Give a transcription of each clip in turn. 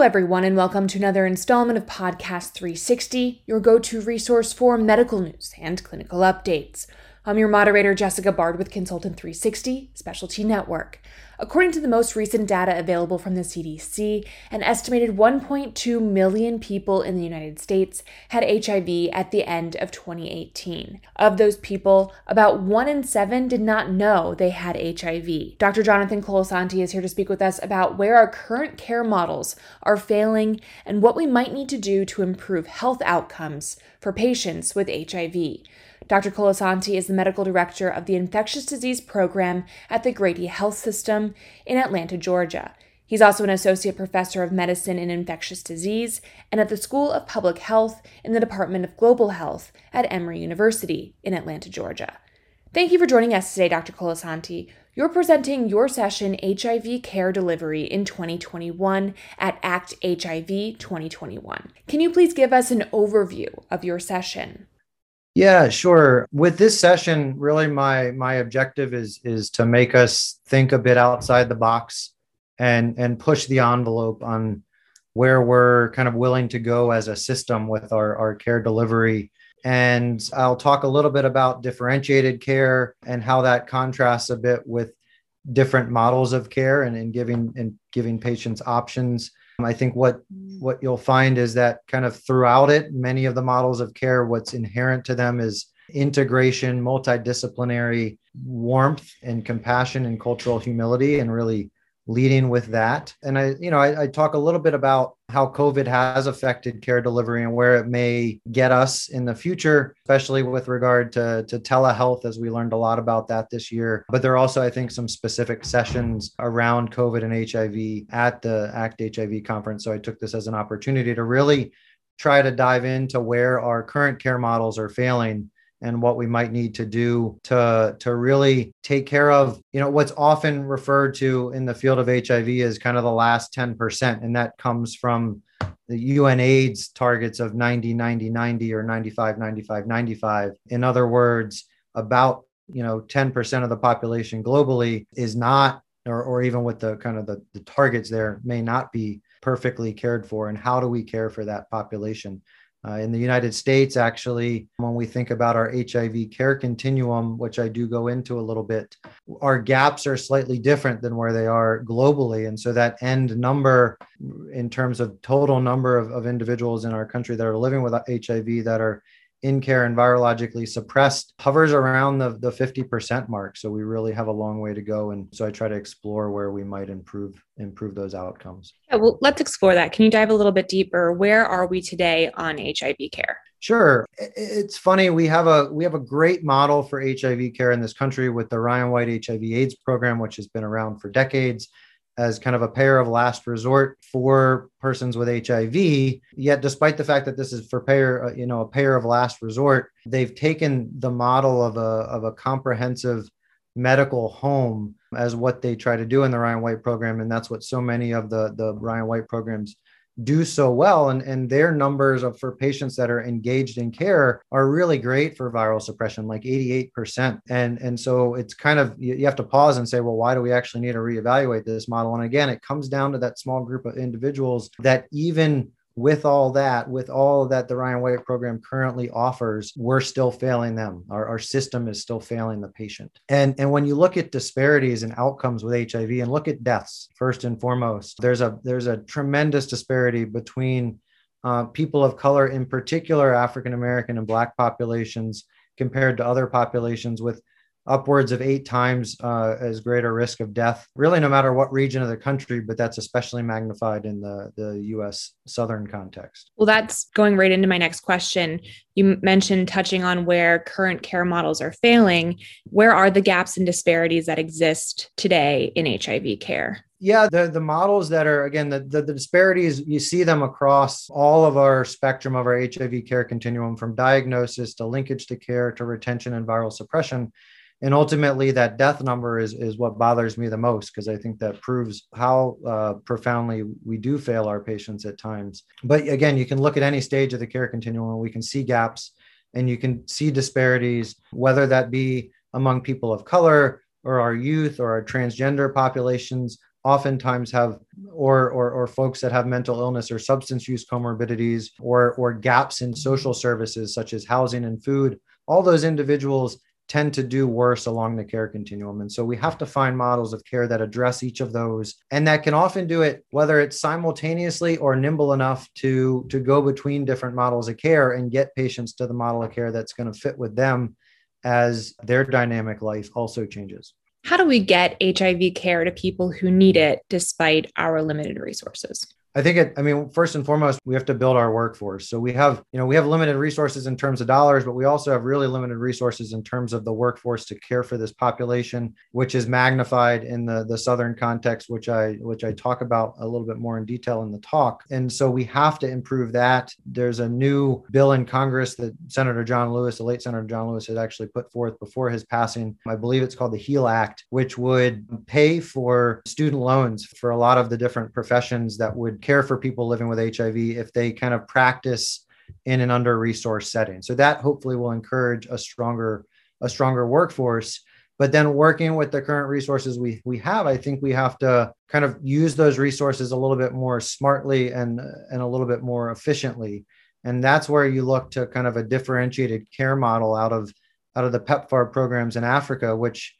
Hello, everyone, and welcome to another installment of Podcast 360, your go to resource for medical news and clinical updates. I'm your moderator, Jessica Bard with Consultant 360 Specialty Network. According to the most recent data available from the CDC, an estimated 1.2 million people in the United States had HIV at the end of 2018. Of those people, about one in seven did not know they had HIV. Dr. Jonathan Colasanti is here to speak with us about where our current care models are failing and what we might need to do to improve health outcomes for patients with HIV. Dr. Colasanti is the medical director of the infectious disease program at the Grady Health System in Atlanta, Georgia. He's also an associate professor of medicine and infectious disease and at the School of Public Health in the Department of Global Health at Emory University in Atlanta, Georgia. Thank you for joining us today, Dr. Colasanti. You're presenting your session HIV Care Delivery in 2021 at ACT HIV 2021. Can you please give us an overview of your session? Yeah, sure. With this session, really my my objective is is to make us think a bit outside the box and and push the envelope on where we're kind of willing to go as a system with our, our care delivery. And I'll talk a little bit about differentiated care and how that contrasts a bit with different models of care and, and giving and giving patients options Um, I think what what you'll find is that kind of throughout it, many of the models of care, what's inherent to them is integration, multidisciplinary warmth and compassion and cultural humility, and really leading with that. And I, you know, I, I, talk a little bit about how COVID has affected care delivery and where it may get us in the future, especially with regard to, to telehealth, as we learned a lot about that this year. But there are also, I think, some specific sessions around COVID and HIV at the ACT HIV conference. So I took this as an opportunity to really try to dive into where our current care models are failing and what we might need to do to to really take care of you know what's often referred to in the field of HIV as kind of the last 10% and that comes from the UNAIDS targets of 90 90 90 or 95 95 95 in other words about you know 10% of the population globally is not or, or even with the kind of the, the targets there may not be perfectly cared for and how do we care for that population uh, in the United States, actually, when we think about our HIV care continuum, which I do go into a little bit, our gaps are slightly different than where they are globally. And so that end number, in terms of total number of, of individuals in our country that are living with HIV that are in care and virologically suppressed hovers around the, the 50% mark. So we really have a long way to go. And so I try to explore where we might improve improve those outcomes. Yeah, well, let's explore that. Can you dive a little bit deeper? Where are we today on HIV care? Sure. It's funny. We have a we have a great model for HIV care in this country with the Ryan White HIV AIDS program, which has been around for decades as kind of a payer of last resort for persons with HIV. Yet, despite the fact that this is for payer, uh, you know, a payer of last resort, they've taken the model of a of a comprehensive medical home as what they try to do in the Ryan White program, and that's what so many of the the Ryan White programs do so well and, and their numbers of for patients that are engaged in care are really great for viral suppression like 88% and and so it's kind of you, you have to pause and say well why do we actually need to reevaluate this model? And again it comes down to that small group of individuals that even with all that, with all that the Ryan White program currently offers, we're still failing them. Our, our system is still failing the patient. And, and when you look at disparities and outcomes with HIV and look at deaths, first and foremost, there's a there's a tremendous disparity between uh, people of color, in particular African American and Black populations, compared to other populations with upwards of eight times uh, as greater risk of death, really, no matter what region of the country, but that's especially magnified in the, the US Southern context. Well, that's going right into my next question. You mentioned touching on where current care models are failing. Where are the gaps and disparities that exist today in HIV care? Yeah, the, the models that are, again, the, the, the, disparities, you see them across all of our spectrum of our HIV care continuum from diagnosis to linkage to care to retention and viral suppression and ultimately that death number is is what bothers me the most because i think that proves how uh, profoundly we do fail our patients at times. But again you can look at any stage of the care continuum we can see gaps and you can see disparities whether that be among people of color or our youth or our transgender populations. Oftentimes have or, or or folks that have mental illness or substance use comorbidities or or gaps in social services such as housing and food. All those individuals tend to do worse along the care continuum. And so we have to find models of care that address each of those and that can often do it, whether it's simultaneously or nimble enough to, to go between different models of care and get patients to the model of care that's going to fit with them as their dynamic life also changes. How do we get HIV care to people who need it despite our limited resources? I think it, I mean, first and foremost, we have to build our workforce. So we have, you know, we have limited resources in terms of dollars, but we also have really limited resources in terms of the workforce to care for this population, which is magnified in the, the Southern context, which I, which I talk about a little bit more in detail in the talk. And so we have to improve that. There's a new bill in Congress that Senator John Lewis, the late Senator John Lewis, had actually put forth before his passing. I believe it's called the HEAL Act, which would pay for student loans for a lot of the different professions that would care for people living with HIV if they kind of practice in an under resourced setting. So that hopefully will encourage a stronger a stronger workforce. But then working with the current resources we we have, I think we have to kind of use those resources a little bit more smartly and and a little bit more efficiently. And that's where you look to kind of a differentiated care model out of out of the PEPFAR programs in Africa, which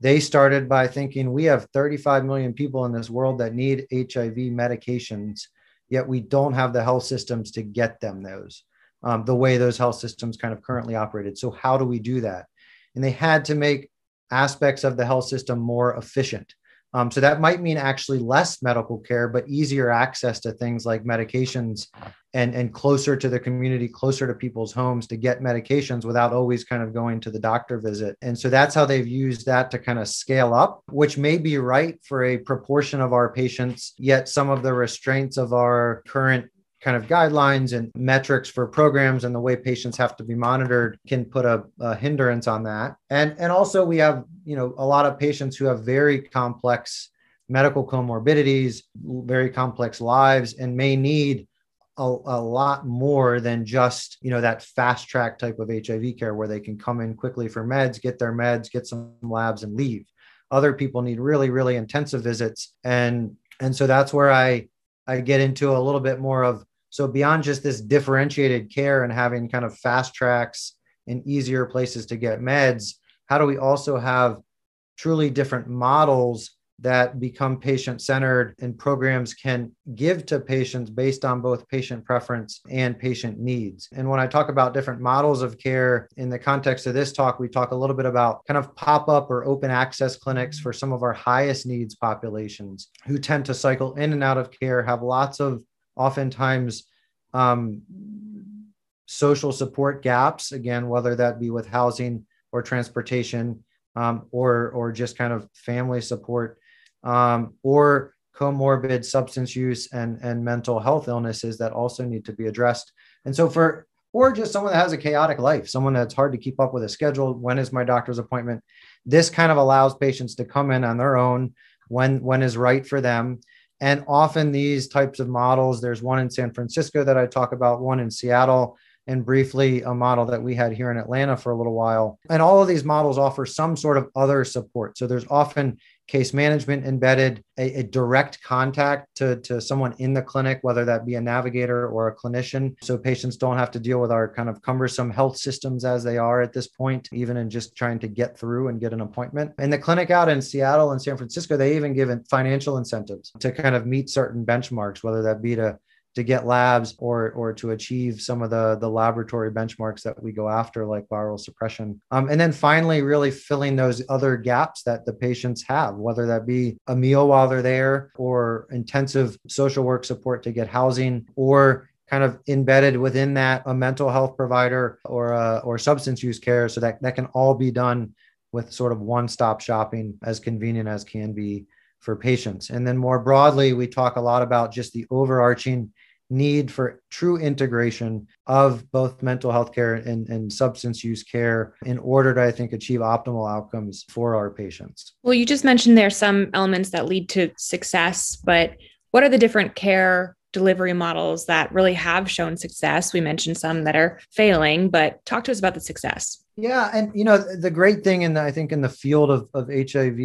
they started by thinking we have 35 million people in this world that need HIV medications, yet we don't have the health systems to get them those um, the way those health systems kind of currently operated. So, how do we do that? And they had to make aspects of the health system more efficient. Um, so that might mean actually less medical care, but easier access to things like medications and, and closer to the community, closer to people's homes to get medications without always kind of going to the doctor visit. And so that's how they've used that to kind of scale up, which may be right for a proportion of our patients, yet some of the restraints of our current kind of guidelines and metrics for programs and the way patients have to be monitored can put a, a, hindrance on that and and also we have you know a lot of patients who have very complex medical comorbidities very complex lives and may need a, a lot more than just you know that fast track type of hiv care where they can come in quickly for meds get their meds get some labs and leave. Other people need really really intensive visits. And and so that's where i i get into a little bit more of so beyond just this differentiated care and having kind of fast tracks and easier places to get meds, how do we also have truly different models that become patient centered and programs can give to patients based on both patient preference and patient needs. And when I talk about different models of care in the context of this talk, we talk a little bit about kind of pop up or open access clinics for some of our highest needs populations who tend to cycle in and out of care, have lots of oftentimes um, social support gaps, again, whether that be with housing or transportation um, or, or just kind of family support um, or comorbid substance use and, and mental health illnesses that also need to be addressed. And so for or just someone that has a chaotic life, someone that's hard to keep up with a schedule. When is my doctor's appointment? This kind of allows patients to come in on their own when when is right for them and often these types of models, there's one in San Francisco that I talk about, one in Seattle, and briefly a model that we had here in Atlanta for a little while. And all of these models offer some sort of other support. So there's often case management embedded, a, a, direct contact to, to someone in the clinic, whether that be a navigator or a clinician. So patients don't have to deal with our kind of cumbersome health systems as they are at this point, even in just trying to get through and get an appointment. And the clinic out in Seattle and San Francisco, they even give financial incentives to kind of meet certain benchmarks, whether that be to to get labs or or to achieve some of the the laboratory benchmarks that we go after like viral suppression. Um, and then finally really filling those other gaps that the patients have whether that be a meal while they're there or intensive social work support to get housing or kind of embedded within that a mental health provider or uh, or substance use care so that that can all be done with sort of one stop shopping as convenient as can be for patients. And then more broadly we talk a lot about just the overarching need for true integration of both mental health care and, and substance use care in order to, I think, achieve optimal outcomes for our patients. Well, you just mentioned there are some elements that lead to success, but what are the different care delivery models that really have shown success. We mentioned some that are failing, but talk to us about the success. Yeah, and you know the great thing in the, I think in the field of, of HIV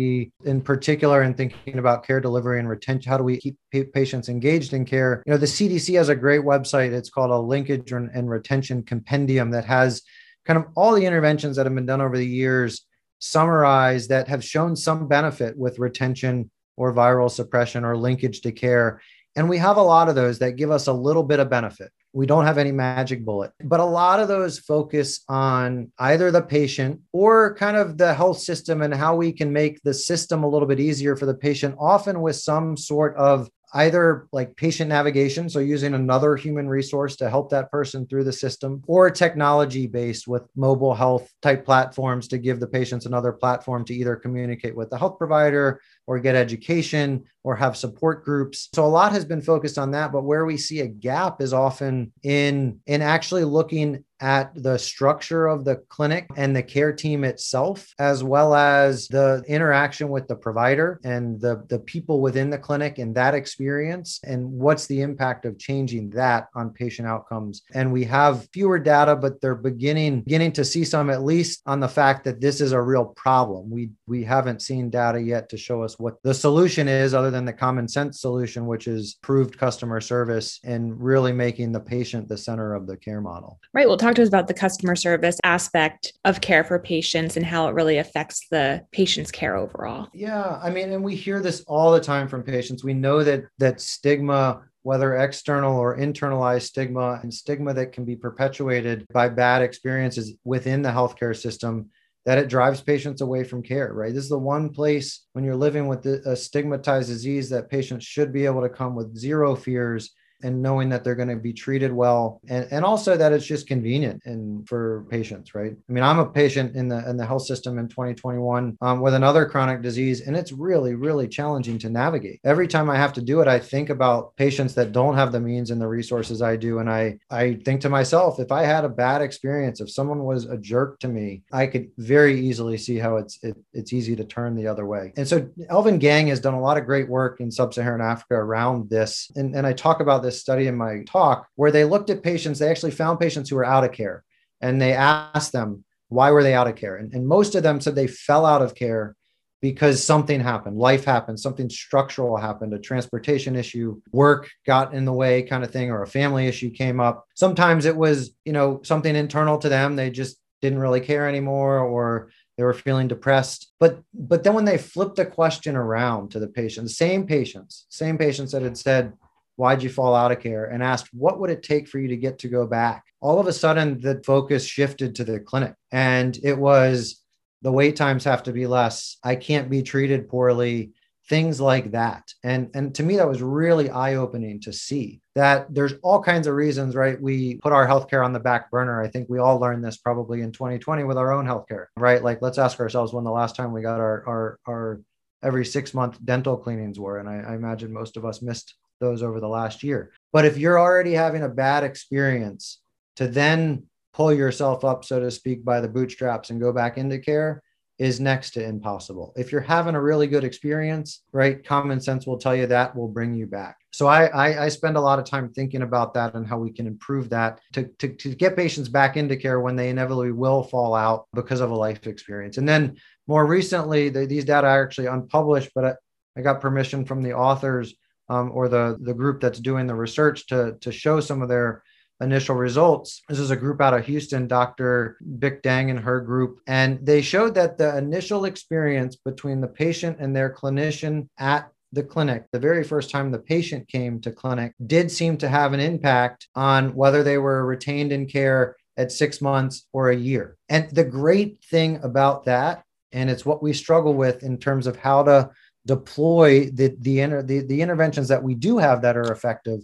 in particular, and thinking about care delivery and retention, how do we keep patients engaged in care? You know, the CDC has a great website. It's called a linkage and, and retention compendium that has kind of all the interventions that have been done over the years summarized that have shown some benefit with retention or viral suppression or linkage to care. And we have a lot of those that give us a little bit of benefit. We don't have any magic bullet, but a lot of those focus on either the patient or kind of the health system and how we can make the system a little bit easier for the patient, often with some sort of either like patient navigation, so using another human resource to help that person through the system, or technology based with mobile health type platforms to give the patients another platform to either communicate with the health provider or get education or have support groups. So a lot has been focused on that, but where we see a gap is often in in actually looking at the structure of the clinic and the care team itself, as well as the interaction with the provider and the, the people within the clinic and that experience, and what's the impact of changing that on patient outcomes. And we have fewer data, but they're beginning beginning to see some at least on the fact that this is a real problem. We we haven't seen data yet to show us what the solution is other than the common sense solution, which is proved customer service and really making the patient the center of the care model. Right. Well, talk to us about the customer service aspect of care for patients and how it really affects the patient's care overall. Yeah. I mean, and we hear this all the time from patients. We know that that stigma whether external or internalized stigma and stigma that can be perpetuated by bad experiences within the healthcare system that it drives patients away from care, right? This is the one place when you're living with a stigmatized disease that patients should be able to come with zero fears and knowing that they're going to be treated well and, and also that it's just convenient and for patients right? I mean i'm a patient in the in the health system in 2021 um, with another chronic disease and it's really really challenging to navigate. Every time i have to do it i think about patients that don't have the means and the resources i do and i i think to myself if i had a bad experience if someone was a jerk to me i could very easily see how it's it, it's easy to turn the other way. And so Elvin Geng has done a lot of great work in sub-saharan africa around this and, and i talk about this this study in my talk where they looked at patients, they actually found patients who were out of care and they asked them, why were they out of care? And, and most of them said they fell out of care because something happened, life happened, something structural happened, a transportation issue, work got in the way kind of thing, or a family issue came up. Sometimes it was, you know, something internal to them. They just didn't really care anymore or they were feeling depressed. But but then when they flipped the question around to the patient, same patients, same patients that had said, why'd you fall out of care? And asked what would it take for you to get to go back? All of a sudden the focus shifted to the clinic. And it was the wait times have to be less. I can't be treated poorly. Things like that. And and to me that was really eye opening to see that there's all kinds of reasons right? We put our healthcare on the back burner. I think we all learned this probably in 2020 with our own healthcare right? Like let's ask ourselves when the last time we got our our our every six month dental cleanings were. And I, I imagine most of us missed those over the last year. But if you're already having a bad experience, to then pull yourself up, so to speak, by the bootstraps and go back into care is next to impossible. If you're having a really good experience, right, common sense will tell you that will bring you back. So I, I, I spend a lot of time thinking about that and how we can improve that to, to, to get patients back into care when they inevitably will fall out because of a life experience. And then more recently, the, these data are actually unpublished, but I, I got permission from the authors um, or the, the group that's doing the research to, to show some of their initial results. This is a group out of Houston, Dr. Bich Dang and her group. And they showed that the initial experience between the patient and their clinician at the clinic, the very first time the patient came to clinic, did seem to have an impact on whether they were retained in care at six months or a year. And the great thing about that, and it's what we struggle with in terms of how to deploy the the, inter, the the interventions that we do have that are effective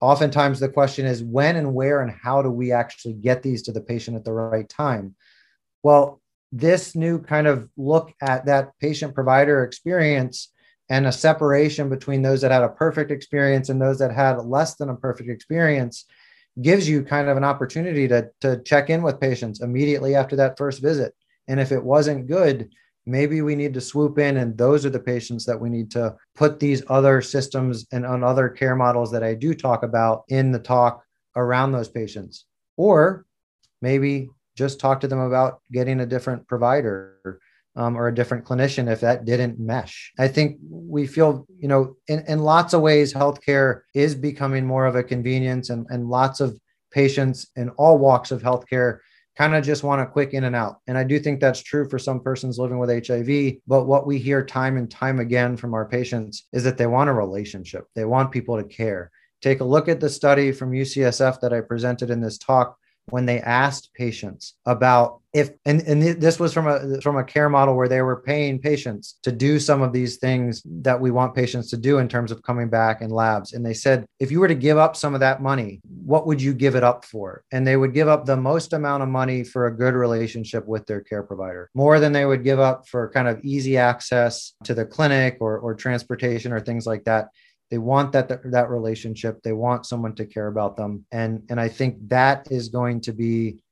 oftentimes the question is when and where and how do we actually get these to the patient at the right time? Well this new kind of look at that patient provider experience and a separation between those that had a perfect experience and those that had less than a perfect experience gives you kind of an opportunity to, to check in with patients immediately after that first visit. And if it wasn't good maybe we need to swoop in and those are the patients that we need to put these other systems and on other care models that I do talk about in the talk around those patients. Or maybe just talk to them about getting a different provider um, or a different clinician if that didn't mesh. I think we feel, you know, in, in lots of ways, healthcare is becoming more of a convenience and, and lots of patients in all walks of healthcare kind of just want a quick in and out. And I do think that's true for some persons living with HIV. But what we hear time and time again from our patients is that they want a relationship, they want people to care. Take a look at the study from UCSF that I presented in this talk when they asked patients about if and, and this was from a from a care model where they were paying patients to do some of these things that we want patients to do in terms of coming back in labs. And they said if you were to give up some of that money what would you give it up for? And they would give up the most amount of money for a good relationship with their care provider more than they would give up for kind of easy access to the clinic or, or transportation or things like that they want that that relationship. They want someone to care about them. And and i think that is going to be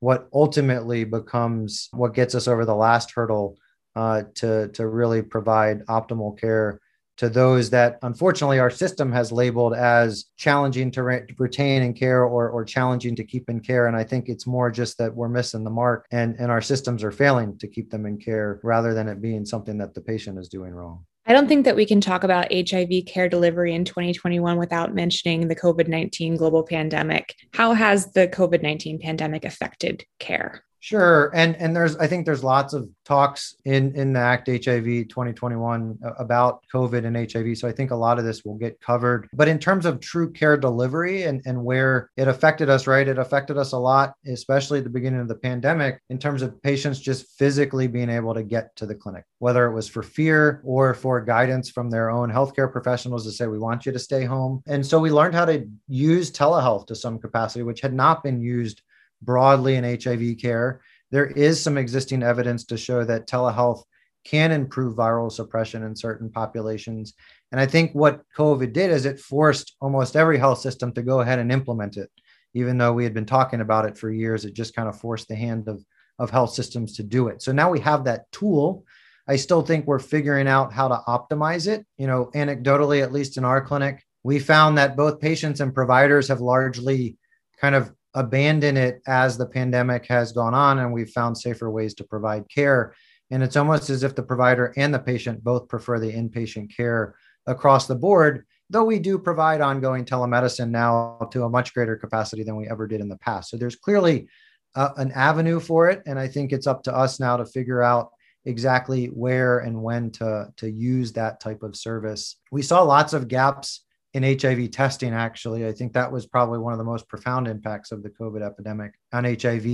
what ultimately becomes what gets us over the last hurdle uh, to to really provide optimal care to those that unfortunately our system has labeled as challenging to re- retain and care or, or challenging to keep in care. And i think it's more just that we're missing the mark and, and our systems are failing to keep them in care rather than it being something that the patient is doing wrong I don't think that we can talk about HIV care delivery in 2021 without mentioning the COVID 19 global pandemic. How has the COVID 19 pandemic affected care? Sure, and and there's I think there's lots of talks in in the Act HIV 2021 about COVID and HIV. So I think a lot of this will get covered. But in terms of true care delivery and and where it affected us, right? It affected us a lot, especially at the beginning of the pandemic, in terms of patients just physically being able to get to the clinic, whether it was for fear or for guidance from their own healthcare professionals to say we want you to stay home. And so we learned how to use telehealth to some capacity, which had not been used broadly in HIV care. There is some existing evidence to show that telehealth can improve viral suppression in certain populations. And I think what COVID did is it forced almost every health system to go ahead and implement it. Even though we had been talking about it for years, it just kind of forced the hand of, of health systems to do it. So now we have that tool. I still think we're figuring out how to optimize it. You know, anecdotally, at least in our clinic, we found that both patients and providers have largely kind of abandon it as the pandemic has gone on and we've found safer ways to provide care. And it's almost as if the provider and the patient both prefer the inpatient care across the board, though we do provide ongoing telemedicine now to a much greater capacity than we ever did in the past. So there's clearly uh, an avenue for it. And I think it's up to us now to figure out exactly where and when to, to use that type of service. We saw lots of gaps in HIV testing, actually. I think that was probably one of the most profound impacts of the COVID epidemic on HIV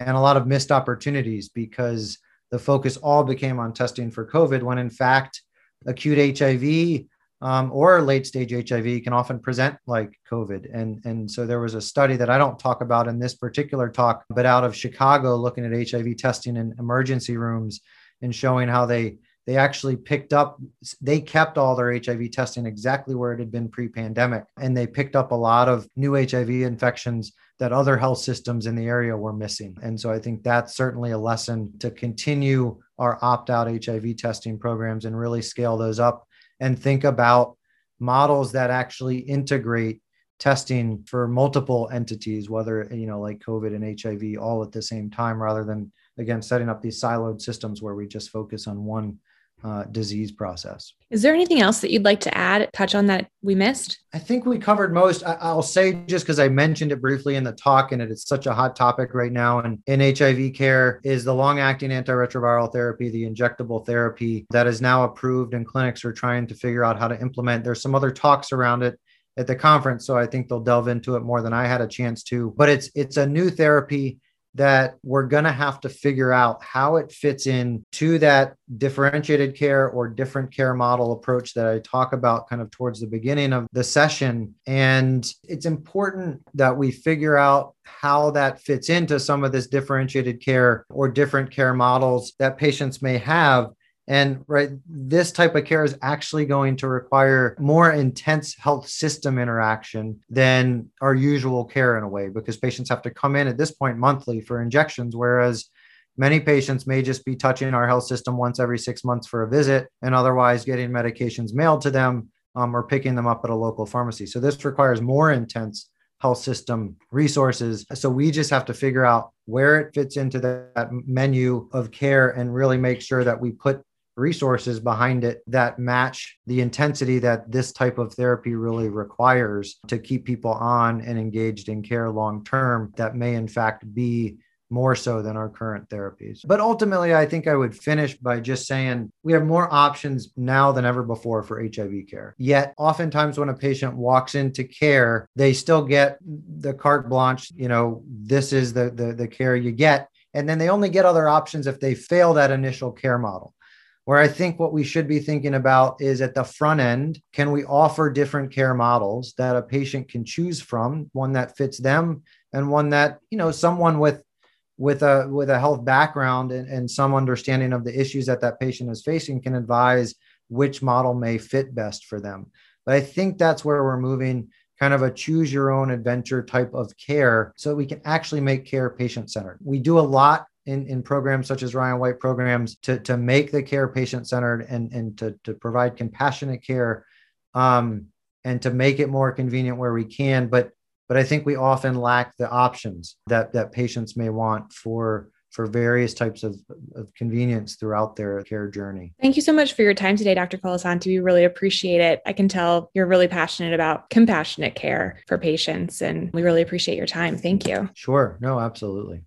and a lot of missed opportunities because the focus all became on testing for COVID when in fact acute HIV um, or late stage HIV can often present like COVID. And, and so there was a study that I don't talk about in this particular talk, but out of Chicago looking at HIV testing in emergency rooms and showing how they they actually picked up they kept all their hiv testing exactly where it had been pre-pandemic and they picked up a lot of new hiv infections that other health systems in the area were missing. And so i think that's certainly a lesson to continue our opt-out hiv testing programs and really scale those up and think about models that actually integrate testing for multiple entities whether you know like covid and hiv all at the same time rather than again setting up these siloed systems where we just focus on one uh, disease process. Is there anything else that you'd like to add, touch on that we missed? I think we covered most. I, will say just because I mentioned it briefly in the talk, and it is such a hot topic right now. And in HIV care is the long-acting antiretroviral therapy, the injectable therapy that is now approved, and clinics are trying to figure out how to implement. There's some other talks around it at the conference, so I think they'll delve into it more than I had a chance to. But it's it's a new therapy that we're going to have to figure out how it fits in to that differentiated care or different care model approach that I talk about kind of towards the beginning of the session. And it's important that we figure out how that fits into some of this differentiated care or different care models that patients may have and right, this type of care is actually going to require more intense health system interaction than our usual care in a way, because patients have to come in at this point monthly for injections, whereas Many patients may just be touching our health system once every six months for a visit and otherwise getting medications mailed to them um, or picking them up at a local pharmacy. So this requires more intense health system resources. So we just have to figure out where it fits into that menu of care and really make sure that we put resources behind it that match the intensity that this type of therapy really requires to keep people on and engaged in care long term that may in fact be more so than our current therapies. But ultimately, I think I would finish by just saying we have more options now than ever before for HIV care. Yet, oftentimes, when a patient walks into care, they still get the carte blanche, you know, this is the, the, the care you get. And then they only get other options if they fail that initial care model. Where I think what we should be thinking about is at the front end, can we offer different care models that a patient can choose from, one that fits them and one that, you know, someone with with a with a health background and, and some understanding of the issues that that patient is facing can advise which model may fit best for them. But i think that's where we're moving kind of a choose your own adventure type of care so we can actually make care patient centered we do a lot in, in programs such as Ryan White programs to, to make the care patient centered and, and to, to provide compassionate care um, and to make it more convenient where we can. But but I think we often lack the options that that patients may want for for various types of, of convenience throughout their care journey. Thank you so much for your time today, Dr. Colasanti. We really appreciate it. I can tell you're really passionate about compassionate care for patients, and we really appreciate your time. Thank you. Sure. No, absolutely.